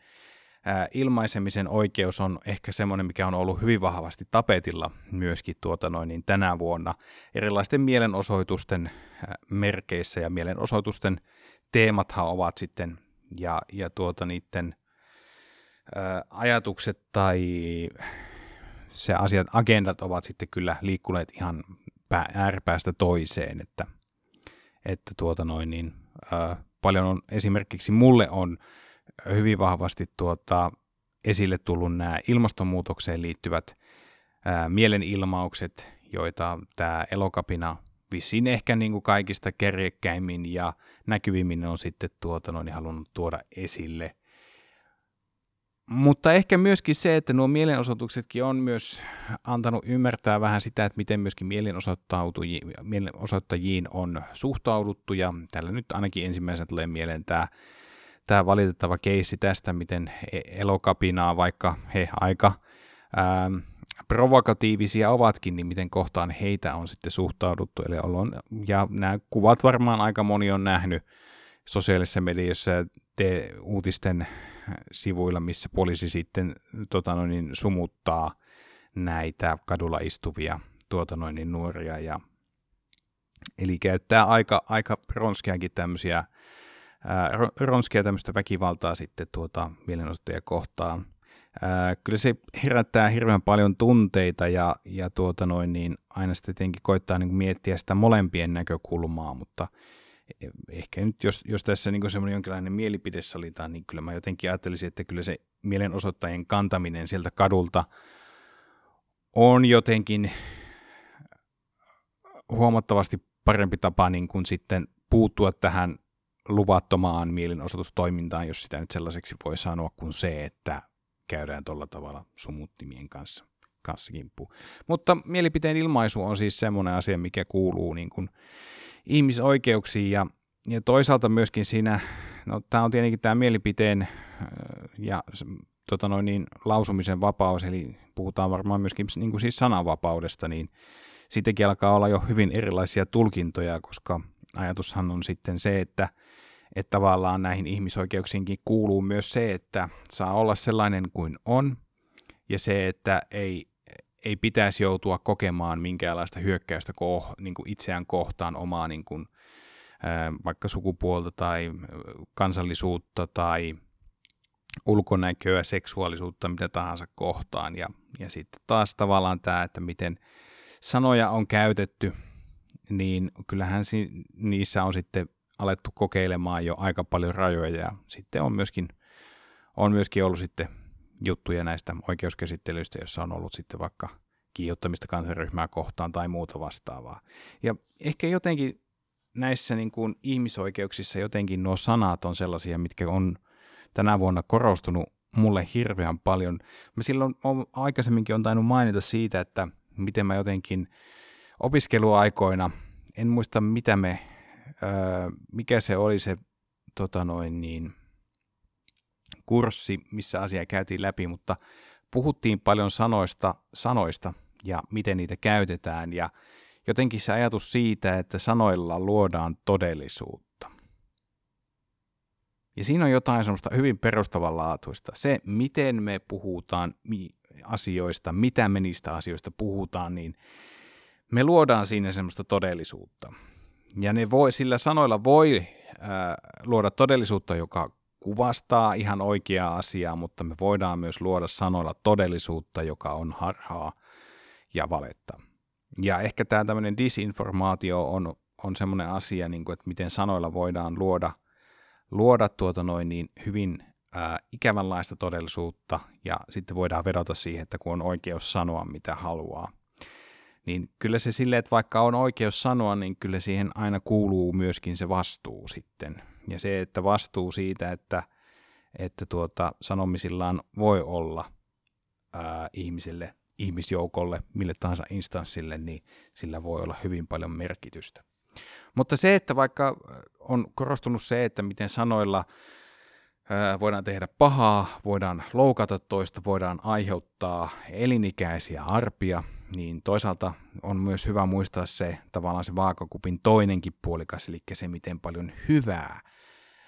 A: ilmaisemisen oikeus on ehkä semmoinen, mikä on ollut hyvin vahvasti tapetilla myöskin tuota noin, niin tänä vuonna. Erilaisten mielenosoitusten merkeissä ja mielenosoitusten teemathan ovat sitten ja, ja tuota niiden ajatukset tai se asiat, agendat ovat sitten kyllä liikkuneet ihan pää, ääripäästä toiseen, että, että tuota noin, niin, paljon on esimerkiksi mulle on hyvin vahvasti tuota, esille tullut nämä ilmastonmuutokseen liittyvät ää, mielenilmaukset, joita tämä elokapina vissiin ehkä niin kuin kaikista kerjekkäimmin ja näkyvimmin on sitten tuota, noin, halunnut tuoda esille. Mutta ehkä myöskin se, että nuo mielenosoituksetkin on myös antanut ymmärtää vähän sitä, että miten myöskin mielenosoittajiin on suhtauduttu, ja tällä nyt ainakin ensimmäisenä tulee mieleen tämä tämä valitettava keissi tästä, miten e- elokapinaa, vaikka he aika ää, provokatiivisia ovatkin, niin miten kohtaan heitä on sitten suhtauduttu. Eli on, ja nämä kuvat varmaan aika moni on nähnyt sosiaalisessa mediassa ja te, uutisten sivuilla, missä poliisi sitten tota noin, niin sumuttaa näitä kadulla istuvia tuota noin, niin nuoria. Ja, eli käyttää aika, aika ronskeakin tämmöisiä ronskia tämmöistä väkivaltaa sitten tuota mielenosoittajia kohtaan. Ää, kyllä se herättää hirveän paljon tunteita ja, ja tuota noin, niin aina sitten tietenkin koittaa niin miettiä sitä molempien näkökulmaa, mutta ehkä nyt jos, jos tässä niin semmoinen jonkinlainen mielipide salitaan, niin kyllä mä jotenkin ajattelisin, että kyllä se mielenosoittajien kantaminen sieltä kadulta on jotenkin huomattavasti parempi tapa niin kuin sitten puuttua tähän luvattomaan mielenosoitustoimintaan, jos sitä nyt sellaiseksi voi sanoa, kuin se, että käydään tuolla tavalla sumuttimien kanssa, kanssa Mutta mielipiteen ilmaisu on siis semmoinen asia, mikä kuuluu niin kuin ihmisoikeuksiin ja, ja toisaalta myöskin siinä, no tämä on tietenkin tämä mielipiteen ja tota noin, niin, lausumisen vapaus, eli puhutaan varmaan myöskin niin kuin siis sananvapaudesta, niin sittenkin alkaa olla jo hyvin erilaisia tulkintoja, koska ajatushan on sitten se, että, että tavallaan näihin ihmisoikeuksiinkin kuuluu myös se, että saa olla sellainen kuin on, ja se, että ei, ei pitäisi joutua kokemaan minkäänlaista hyökkäystä ko, niin kuin itseään kohtaan omaa niin kuin, vaikka sukupuolta tai kansallisuutta tai ulkonäköä, seksuaalisuutta, mitä tahansa kohtaan. Ja, ja sitten taas tavallaan tämä, että miten sanoja on käytetty, niin kyllähän si- niissä on sitten alettu kokeilemaan jo aika paljon rajoja ja sitten on myöskin, on myöskin ollut sitten juttuja näistä oikeuskäsittelyistä, jossa on ollut sitten vaikka kiihottamista kansanryhmää kohtaan tai muuta vastaavaa. Ja ehkä jotenkin näissä niin kuin ihmisoikeuksissa jotenkin nuo sanat on sellaisia, mitkä on tänä vuonna korostunut mulle hirveän paljon. Mä silloin aikaisemminkin on tainnut mainita siitä, että miten mä jotenkin opiskeluaikoina, en muista mitä me, öö, mikä se oli se tota noin niin, kurssi, missä asia käytiin läpi, mutta puhuttiin paljon sanoista, sanoista ja miten niitä käytetään ja jotenkin se ajatus siitä, että sanoilla luodaan todellisuutta. Ja siinä on jotain semmoista hyvin perustavanlaatuista. Se, miten me puhutaan asioista, mitä me niistä asioista puhutaan, niin me luodaan siinä semmoista todellisuutta. Ja ne voi, sillä sanoilla voi ää, luoda todellisuutta, joka kuvastaa ihan oikeaa asiaa, mutta me voidaan myös luoda sanoilla todellisuutta, joka on harhaa ja valetta. Ja ehkä tämä tämmöinen disinformaatio on, on semmoinen asia, niin kuin, että miten sanoilla voidaan luoda, luoda tuota noin niin hyvin ää, ikävänlaista todellisuutta, ja sitten voidaan vedota siihen, että kun on oikeus sanoa, mitä haluaa. Niin kyllä se silleen, että vaikka on oikeus sanoa, niin kyllä siihen aina kuuluu myöskin se vastuu sitten. Ja se, että vastuu siitä, että, että tuota, sanomisillaan voi olla ää, ihmisille, ihmisjoukolle, mille tahansa instanssille, niin sillä voi olla hyvin paljon merkitystä. Mutta se, että vaikka on korostunut se, että miten sanoilla voidaan tehdä pahaa, voidaan loukata toista, voidaan aiheuttaa elinikäisiä arpia, niin toisaalta on myös hyvä muistaa se tavallaan se vaakakupin toinenkin puolikas, eli se miten paljon hyvää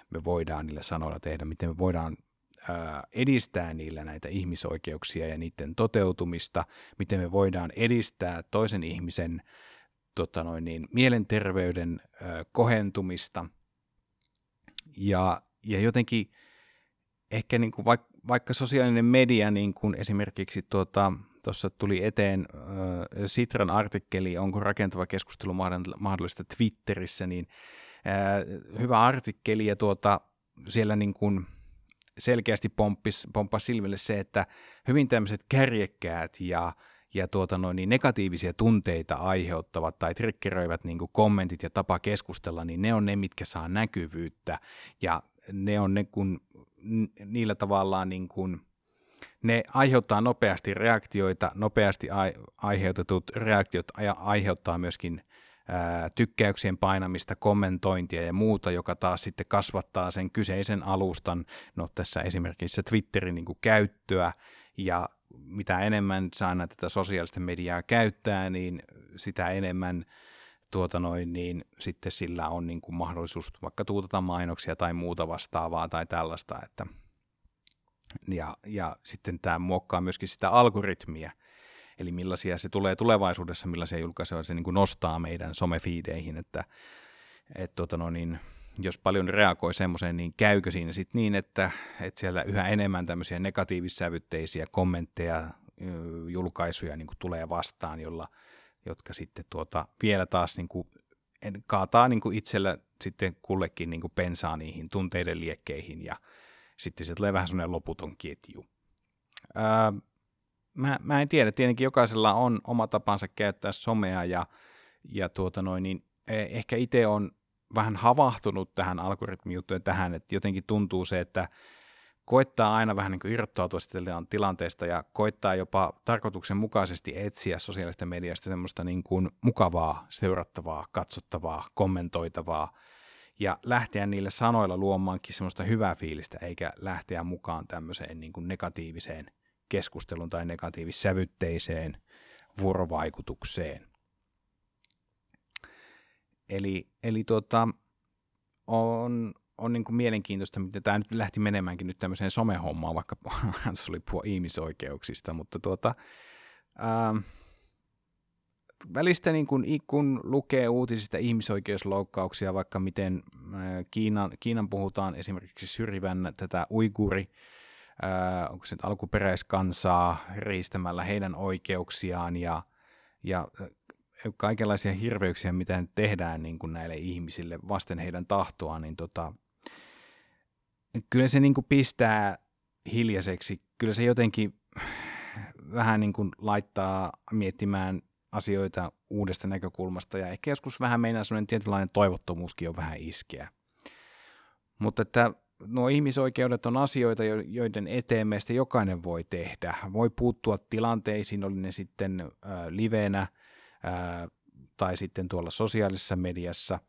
A: me voidaan niillä sanoilla tehdä, miten me voidaan edistää niillä näitä ihmisoikeuksia ja niiden toteutumista, miten me voidaan edistää toisen ihmisen tota noin niin, mielenterveyden kohentumista. Ja, ja jotenkin ehkä niin kuin vaikka, vaikka sosiaalinen media, niin kuin esimerkiksi tuota, tuossa tuli eteen äh, Sitran artikkeli, onko rakentava keskustelu mahdollista Twitterissä, niin äh, hyvä artikkeli ja tuota, siellä niin kuin selkeästi pomppis, pomppasi silmille se, että hyvin tämmöiset kärjekkäät ja, ja tuota noin, niin negatiivisia tunteita aiheuttavat tai triggeröivät niin kommentit ja tapa keskustella, niin ne on ne, mitkä saa näkyvyyttä. Ja ne on ne, kun niillä tavallaan niin kuin, ne aiheuttaa nopeasti reaktioita, nopeasti aiheutetut reaktiot aiheuttaa myöskin ää, tykkäyksien painamista, kommentointia ja muuta, joka taas sitten kasvattaa sen kyseisen alustan, no tässä esimerkiksi Twitterin niin kuin käyttöä, ja mitä enemmän saa tätä sosiaalista mediaa käyttää, niin sitä enemmän tuota noin, niin sitten sillä on niin kuin mahdollisuus vaikka tuutata mainoksia tai muuta vastaavaa tai tällaista, että ja, ja sitten tämä muokkaa myöskin sitä algoritmia, eli millaisia se tulee tulevaisuudessa, millaisia julkaisuja se niin kuin nostaa meidän somefiideihin, että et, tota no niin, jos paljon reagoi semmoiseen, niin käykö siinä sitten niin, että, että siellä yhä enemmän tämmöisiä negatiivissävytteisiä kommentteja, julkaisuja niin kuin tulee vastaan, jolla jotka sitten tuota, vielä taas niin kuin, kaataa niin kuin itsellä sitten kullekin niin kuin pensaa niihin tunteiden liekkeihin ja sitten se tulee vähän semmoinen loputon ketju. Ää, mä, mä en tiedä, tietenkin jokaisella on oma tapansa käyttää somea ja, ja tuota noin, niin e, ehkä itse on vähän havahtunut tähän algoritmijuttuun tähän, että jotenkin tuntuu se, että koittaa aina vähän niin irrottautua tilanteesta ja koittaa jopa tarkoituksenmukaisesti etsiä sosiaalista mediasta semmoista niin kuin mukavaa, seurattavaa, katsottavaa, kommentoitavaa ja lähteä niille sanoilla luomaankin semmoista hyvää fiilistä, eikä lähteä mukaan tämmöiseen niin kuin negatiiviseen keskusteluun tai negatiivissävytteiseen vuorovaikutukseen. Eli, eli tota, on, on niin kuin mielenkiintoista, miten tämä nyt lähti menemäänkin nyt tämmöiseen somehommaan, vaikka se oli puhua ihmisoikeuksista, mutta tuota, ää, välistä niin kun, kun lukee uutisista ihmisoikeusloukkauksia, vaikka miten ää, Kiinan, Kiinan puhutaan esimerkiksi syrjivän tätä uiguri, ää, onko se nyt alkuperäiskansaa riistämällä heidän oikeuksiaan ja, ja kaikenlaisia hirveyksiä, mitä tehdään niin kuin näille ihmisille vasten heidän tahtoaan, niin tota, kyllä se niin kuin pistää hiljaiseksi. Kyllä se jotenkin vähän niin kuin laittaa miettimään asioita uudesta näkökulmasta ja ehkä joskus vähän meidän sellainen tietynlainen toivottomuuskin on vähän iskeä. Mutta että nuo ihmisoikeudet on asioita, joiden eteen meistä jokainen voi tehdä. Voi puuttua tilanteisiin, oli ne sitten äh, livenä – tai sitten tuolla sosiaalisessa mediassa.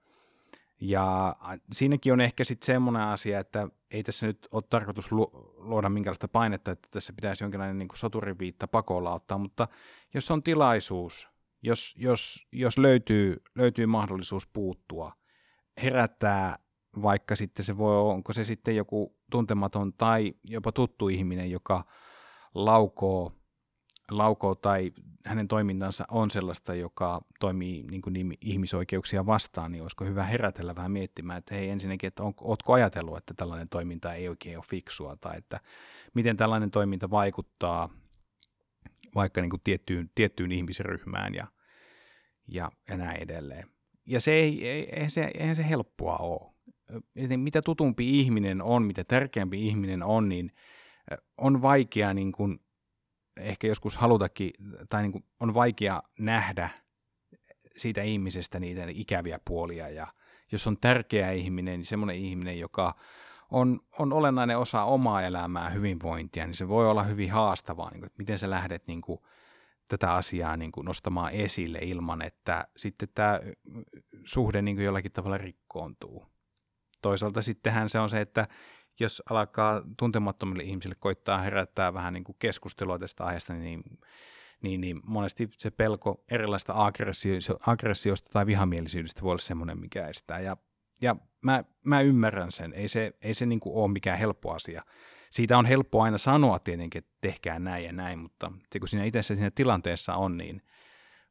A: Ja siinäkin on ehkä sitten semmoinen asia, että ei tässä nyt ole tarkoitus luoda minkälaista painetta, että tässä pitäisi jonkinlainen niin soturiviitta pakolla ottaa, mutta jos on tilaisuus, jos, jos, jos löytyy, löytyy mahdollisuus puuttua, herättää vaikka sitten se voi, onko se sitten joku tuntematon tai jopa tuttu ihminen, joka laukoo Lauko tai hänen toimintansa on sellaista, joka toimii niin kuin ihmisoikeuksia vastaan, niin olisiko hyvä herätellä vähän miettimään, että hei ensinnäkin, että on, ootko ajatellut, että tällainen toiminta ei oikein ole fiksua, tai että miten tällainen toiminta vaikuttaa vaikka niin kuin tiettyyn, tiettyyn ihmisryhmään ja, ja, ja näin edelleen. Ja se ei, ei, eihän, se, eihän se helppoa ole. Mitä tutumpi ihminen on, mitä tärkeämpi ihminen on, niin on vaikea niin kuin ehkä joskus halutakin, tai niin kuin on vaikea nähdä siitä ihmisestä niitä ikäviä puolia. Ja jos on tärkeä ihminen, niin semmoinen ihminen, joka on, on olennainen osa omaa elämää, hyvinvointia, niin se voi olla hyvin haastavaa, niin kuin, että miten sä lähdet niin kuin, tätä asiaa niin kuin, nostamaan esille ilman, että sitten tämä suhde niin kuin, jollakin tavalla rikkoontuu. Toisaalta sittenhän se on se, että jos alkaa tuntemattomille ihmisille koittaa herättää vähän niin kuin keskustelua tästä aiheesta, niin, niin, niin monesti se pelko erilaista aggressio- aggressiosta tai vihamielisyydestä voi olla semmoinen, mikä estää. Ja, ja mä, mä ymmärrän sen, ei se, ei se niin kuin ole mikään helppo asia. Siitä on helppo aina sanoa tietenkin, että tehkää näin ja näin, mutta se, kun siinä itse siinä tilanteessa on, niin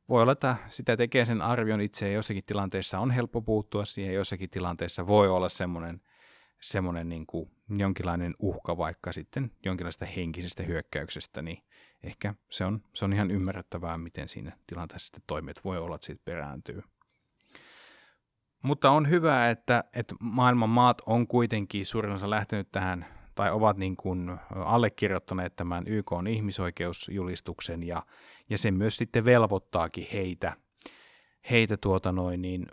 A: voi olla, että sitä tekee sen arvion itse ja jossakin tilanteessa on helppo puuttua siihen, jossakin tilanteessa voi olla semmoinen semmoinen niin kuin jonkinlainen uhka vaikka sitten jonkinlaista henkisestä hyökkäyksestä, niin ehkä se on, se on ihan ymmärrettävää, miten siinä tilanteessa sitten toimet voi olla, että siitä perääntyy. Mutta on hyvä, että, että maailman maat on kuitenkin suurin osa lähtenyt tähän tai ovat niin kuin allekirjoittaneet tämän YK on ihmisoikeusjulistuksen ja, ja se myös sitten velvoittaakin heitä, heitä tuota noin niin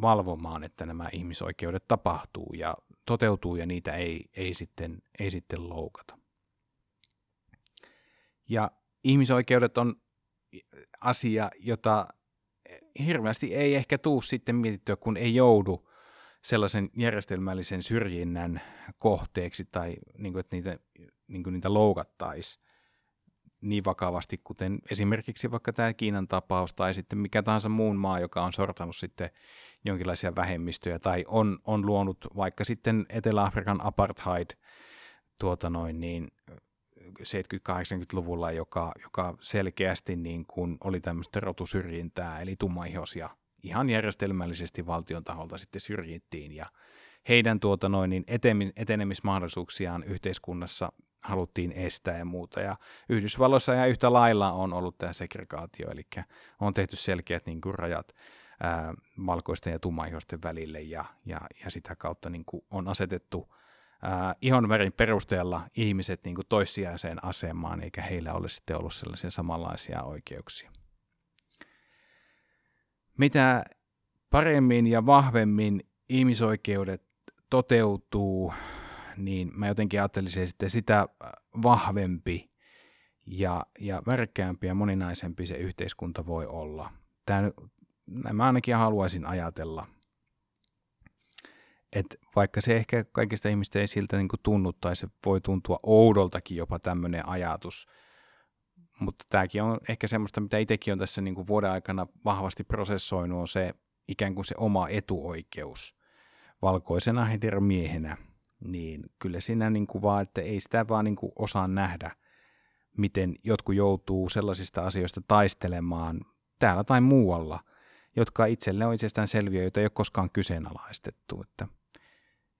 A: valvomaan, että nämä ihmisoikeudet tapahtuu ja toteutuu ja niitä ei, ei, sitten, ei sitten loukata. Ja ihmisoikeudet on asia, jota hirveästi ei ehkä tuu sitten mietittyä, kun ei joudu sellaisen järjestelmällisen syrjinnän kohteeksi tai niin kuin, että niitä, niin kuin niitä loukattaisiin niin vakavasti, kuten esimerkiksi vaikka tämä Kiinan tapaus tai sitten mikä tahansa muun maa, joka on sortanut sitten jonkinlaisia vähemmistöjä tai on, on luonut vaikka sitten Etelä-Afrikan apartheid tuota noin, niin 70-80-luvulla, joka, joka selkeästi niin kuin oli tämmöistä rotusyrjintää, eli tummaihosia ihan järjestelmällisesti valtion taholta sitten syrjittiin ja heidän tuota noin, niin etenemismahdollisuuksiaan yhteiskunnassa haluttiin estää ja muuta. Ja Yhdysvalloissa ja yhtä lailla on ollut tämä segregaatio, eli on tehty selkeät niin kuin rajat ää, valkoisten ja tummaihoisten välille ja, ja, ja sitä kautta niin kuin on asetettu ää, ihonvärin perusteella ihmiset niin kuin toissijaiseen asemaan, eikä heillä ole sitten ollut sellaisia samanlaisia oikeuksia. Mitä paremmin ja vahvemmin ihmisoikeudet toteutuu, niin mä jotenkin ajattelisin sitten sitä vahvempi ja, ja värikkäämpi ja moninaisempi se yhteiskunta voi olla. Tämä, mä ainakin haluaisin ajatella, että vaikka se ehkä kaikista ihmistä ei siltä niin tunnu, tai se voi tuntua oudoltakin jopa tämmöinen ajatus, mutta tämäkin on ehkä semmoista, mitä itsekin on tässä niin kuin vuoden aikana vahvasti prosessoinut, on se ikään kuin se oma etuoikeus valkoisena heteromiehenä, niin kyllä siinä niin kuin vaan, että ei sitä vaan niin kuin osaa nähdä, miten jotkut joutuu sellaisista asioista taistelemaan täällä tai muualla, jotka itselle on itsestään selviä, joita ei ole koskaan kyseenalaistettu. Että,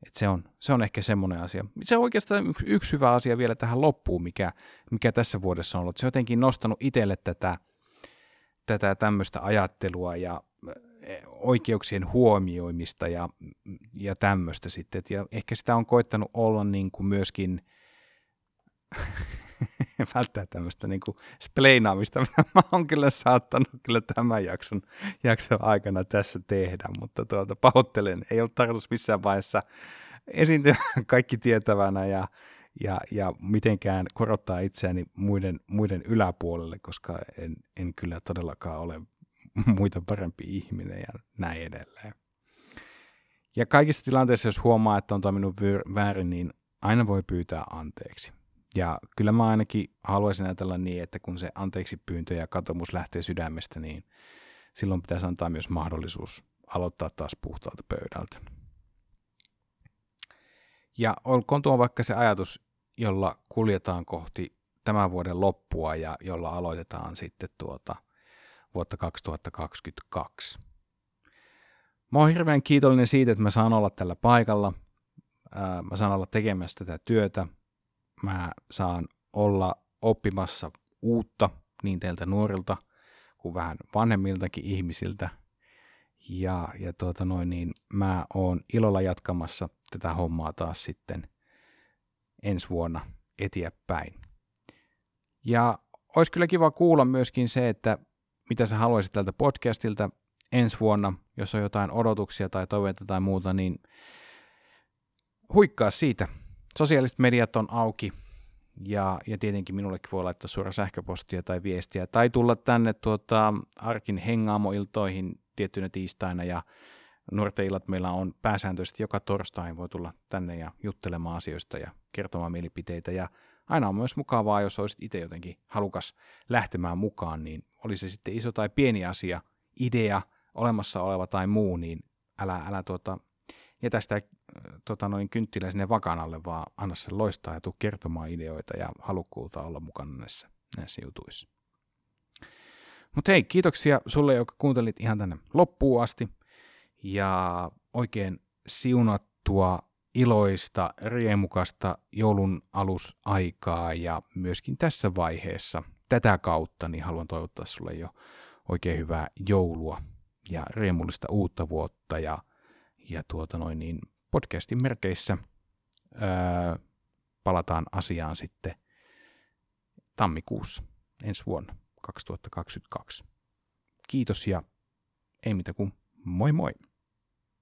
A: että se, on, se on ehkä semmoinen asia. Se on oikeastaan yksi, yksi hyvä asia vielä tähän loppuun, mikä, mikä tässä vuodessa on ollut. Se on jotenkin nostanut itselle tätä, tätä tämmöistä ajattelua ja oikeuksien huomioimista ja, ja tämmöistä sitten. Ja ehkä sitä on koittanut olla niin kuin myöskin välttää tämmöistä niin kuin spleinaamista, mitä mä oon kyllä saattanut kyllä tämän jakson, jakson aikana tässä tehdä, mutta tuolta pahoittelen, ei ollut tarkoitus missään vaiheessa esiintyä kaikki tietävänä ja, ja, ja mitenkään korottaa itseäni muiden, muiden yläpuolelle, koska en, en kyllä todellakaan ole muita parempi ihminen ja näin edelleen. Ja kaikissa tilanteissa, jos huomaa, että on toiminut väärin, niin aina voi pyytää anteeksi. Ja kyllä mä ainakin haluaisin ajatella niin, että kun se anteeksi pyyntö ja katomus lähtee sydämestä, niin silloin pitäisi antaa myös mahdollisuus aloittaa taas puhtaalta pöydältä. Ja olkoon tuo vaikka se ajatus, jolla kuljetaan kohti tämän vuoden loppua ja jolla aloitetaan sitten tuota – vuotta 2022. Mä oon hirveän kiitollinen siitä, että mä saan olla tällä paikalla. Mä saan olla tekemässä tätä työtä. Mä saan olla oppimassa uutta niin teiltä nuorilta kuin vähän vanhemmiltakin ihmisiltä. Ja, ja tuota noin, niin mä oon ilolla jatkamassa tätä hommaa taas sitten ensi vuonna eteenpäin. Ja olisi kyllä kiva kuulla myöskin se, että mitä sä haluaisit tältä podcastilta ensi vuonna, jos on jotain odotuksia tai toiveita tai muuta, niin huikkaa siitä. Sosiaaliset mediat on auki ja, ja tietenkin minullekin voi laittaa suora sähköpostia tai viestiä tai tulla tänne tuota, Arkin hengaamoiltoihin tiettynä tiistaina ja nuorten illat meillä on pääsääntöisesti joka torstai voi tulla tänne ja juttelemaan asioista ja kertomaan mielipiteitä. Ja aina on myös mukavaa, jos olisit itse jotenkin halukas lähtemään mukaan, niin oli se sitten iso tai pieni asia, idea, olemassa oleva tai muu, niin älä, älä tuota, jätä sitä tota noin kynttilä sinne vakanalle, vaan anna sen loistaa ja tuu kertomaan ideoita ja halukkuutta olla mukana näissä, näissä jutuissa. Mutta hei, kiitoksia sulle, joka kuuntelit ihan tänne loppuun asti. Ja oikein siunattua iloista, riemukasta joulun alusaikaa ja myöskin tässä vaiheessa tätä kautta niin haluan toivottaa sulle jo oikein hyvää joulua ja riemullista uutta vuotta ja, ja tuota noin niin podcastin merkeissä ää, palataan asiaan sitten tammikuussa ensi vuonna 2022. Kiitos ja ei mitä kuin moi moi!